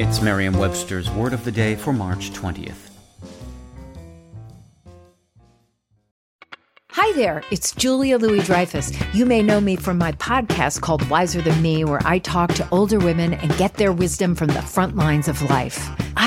It's Merriam Webster's Word of the Day for March 20th. Hi there, it's Julia Louis Dreyfus. You may know me from my podcast called Wiser Than Me, where I talk to older women and get their wisdom from the front lines of life.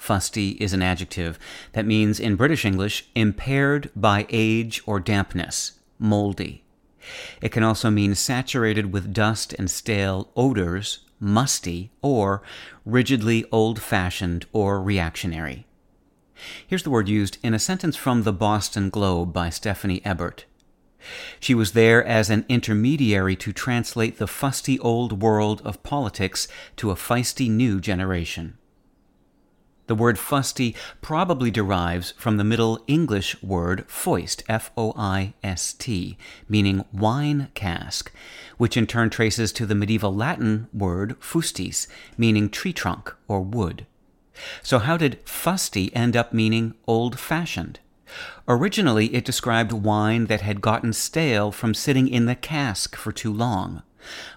Fusty is an adjective that means in British English impaired by age or dampness, moldy. It can also mean saturated with dust and stale odors, musty, or rigidly old fashioned or reactionary. Here's the word used in a sentence from the Boston Globe by Stephanie Ebbert. She was there as an intermediary to translate the fusty old world of politics to a feisty new generation. The word fusty probably derives from the Middle English word foist, F O I S T, meaning wine cask, which in turn traces to the medieval Latin word fustis, meaning tree trunk or wood. So, how did fusty end up meaning old fashioned? Originally, it described wine that had gotten stale from sitting in the cask for too long.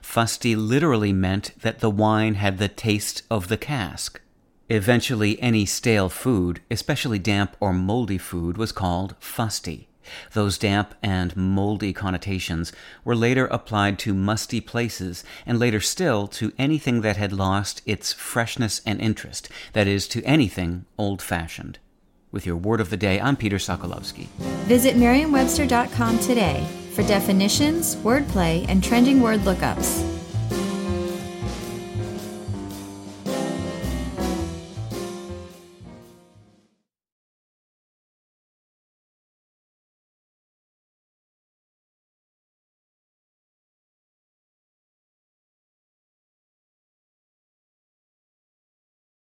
Fusty literally meant that the wine had the taste of the cask. Eventually, any stale food, especially damp or moldy food, was called fusty. Those damp and moldy connotations were later applied to musty places, and later still to anything that had lost its freshness and interest, that is, to anything old fashioned. With your word of the day, I'm Peter Sokolowski. Visit Merriam-Webster.com today for definitions, wordplay, and trending word lookups.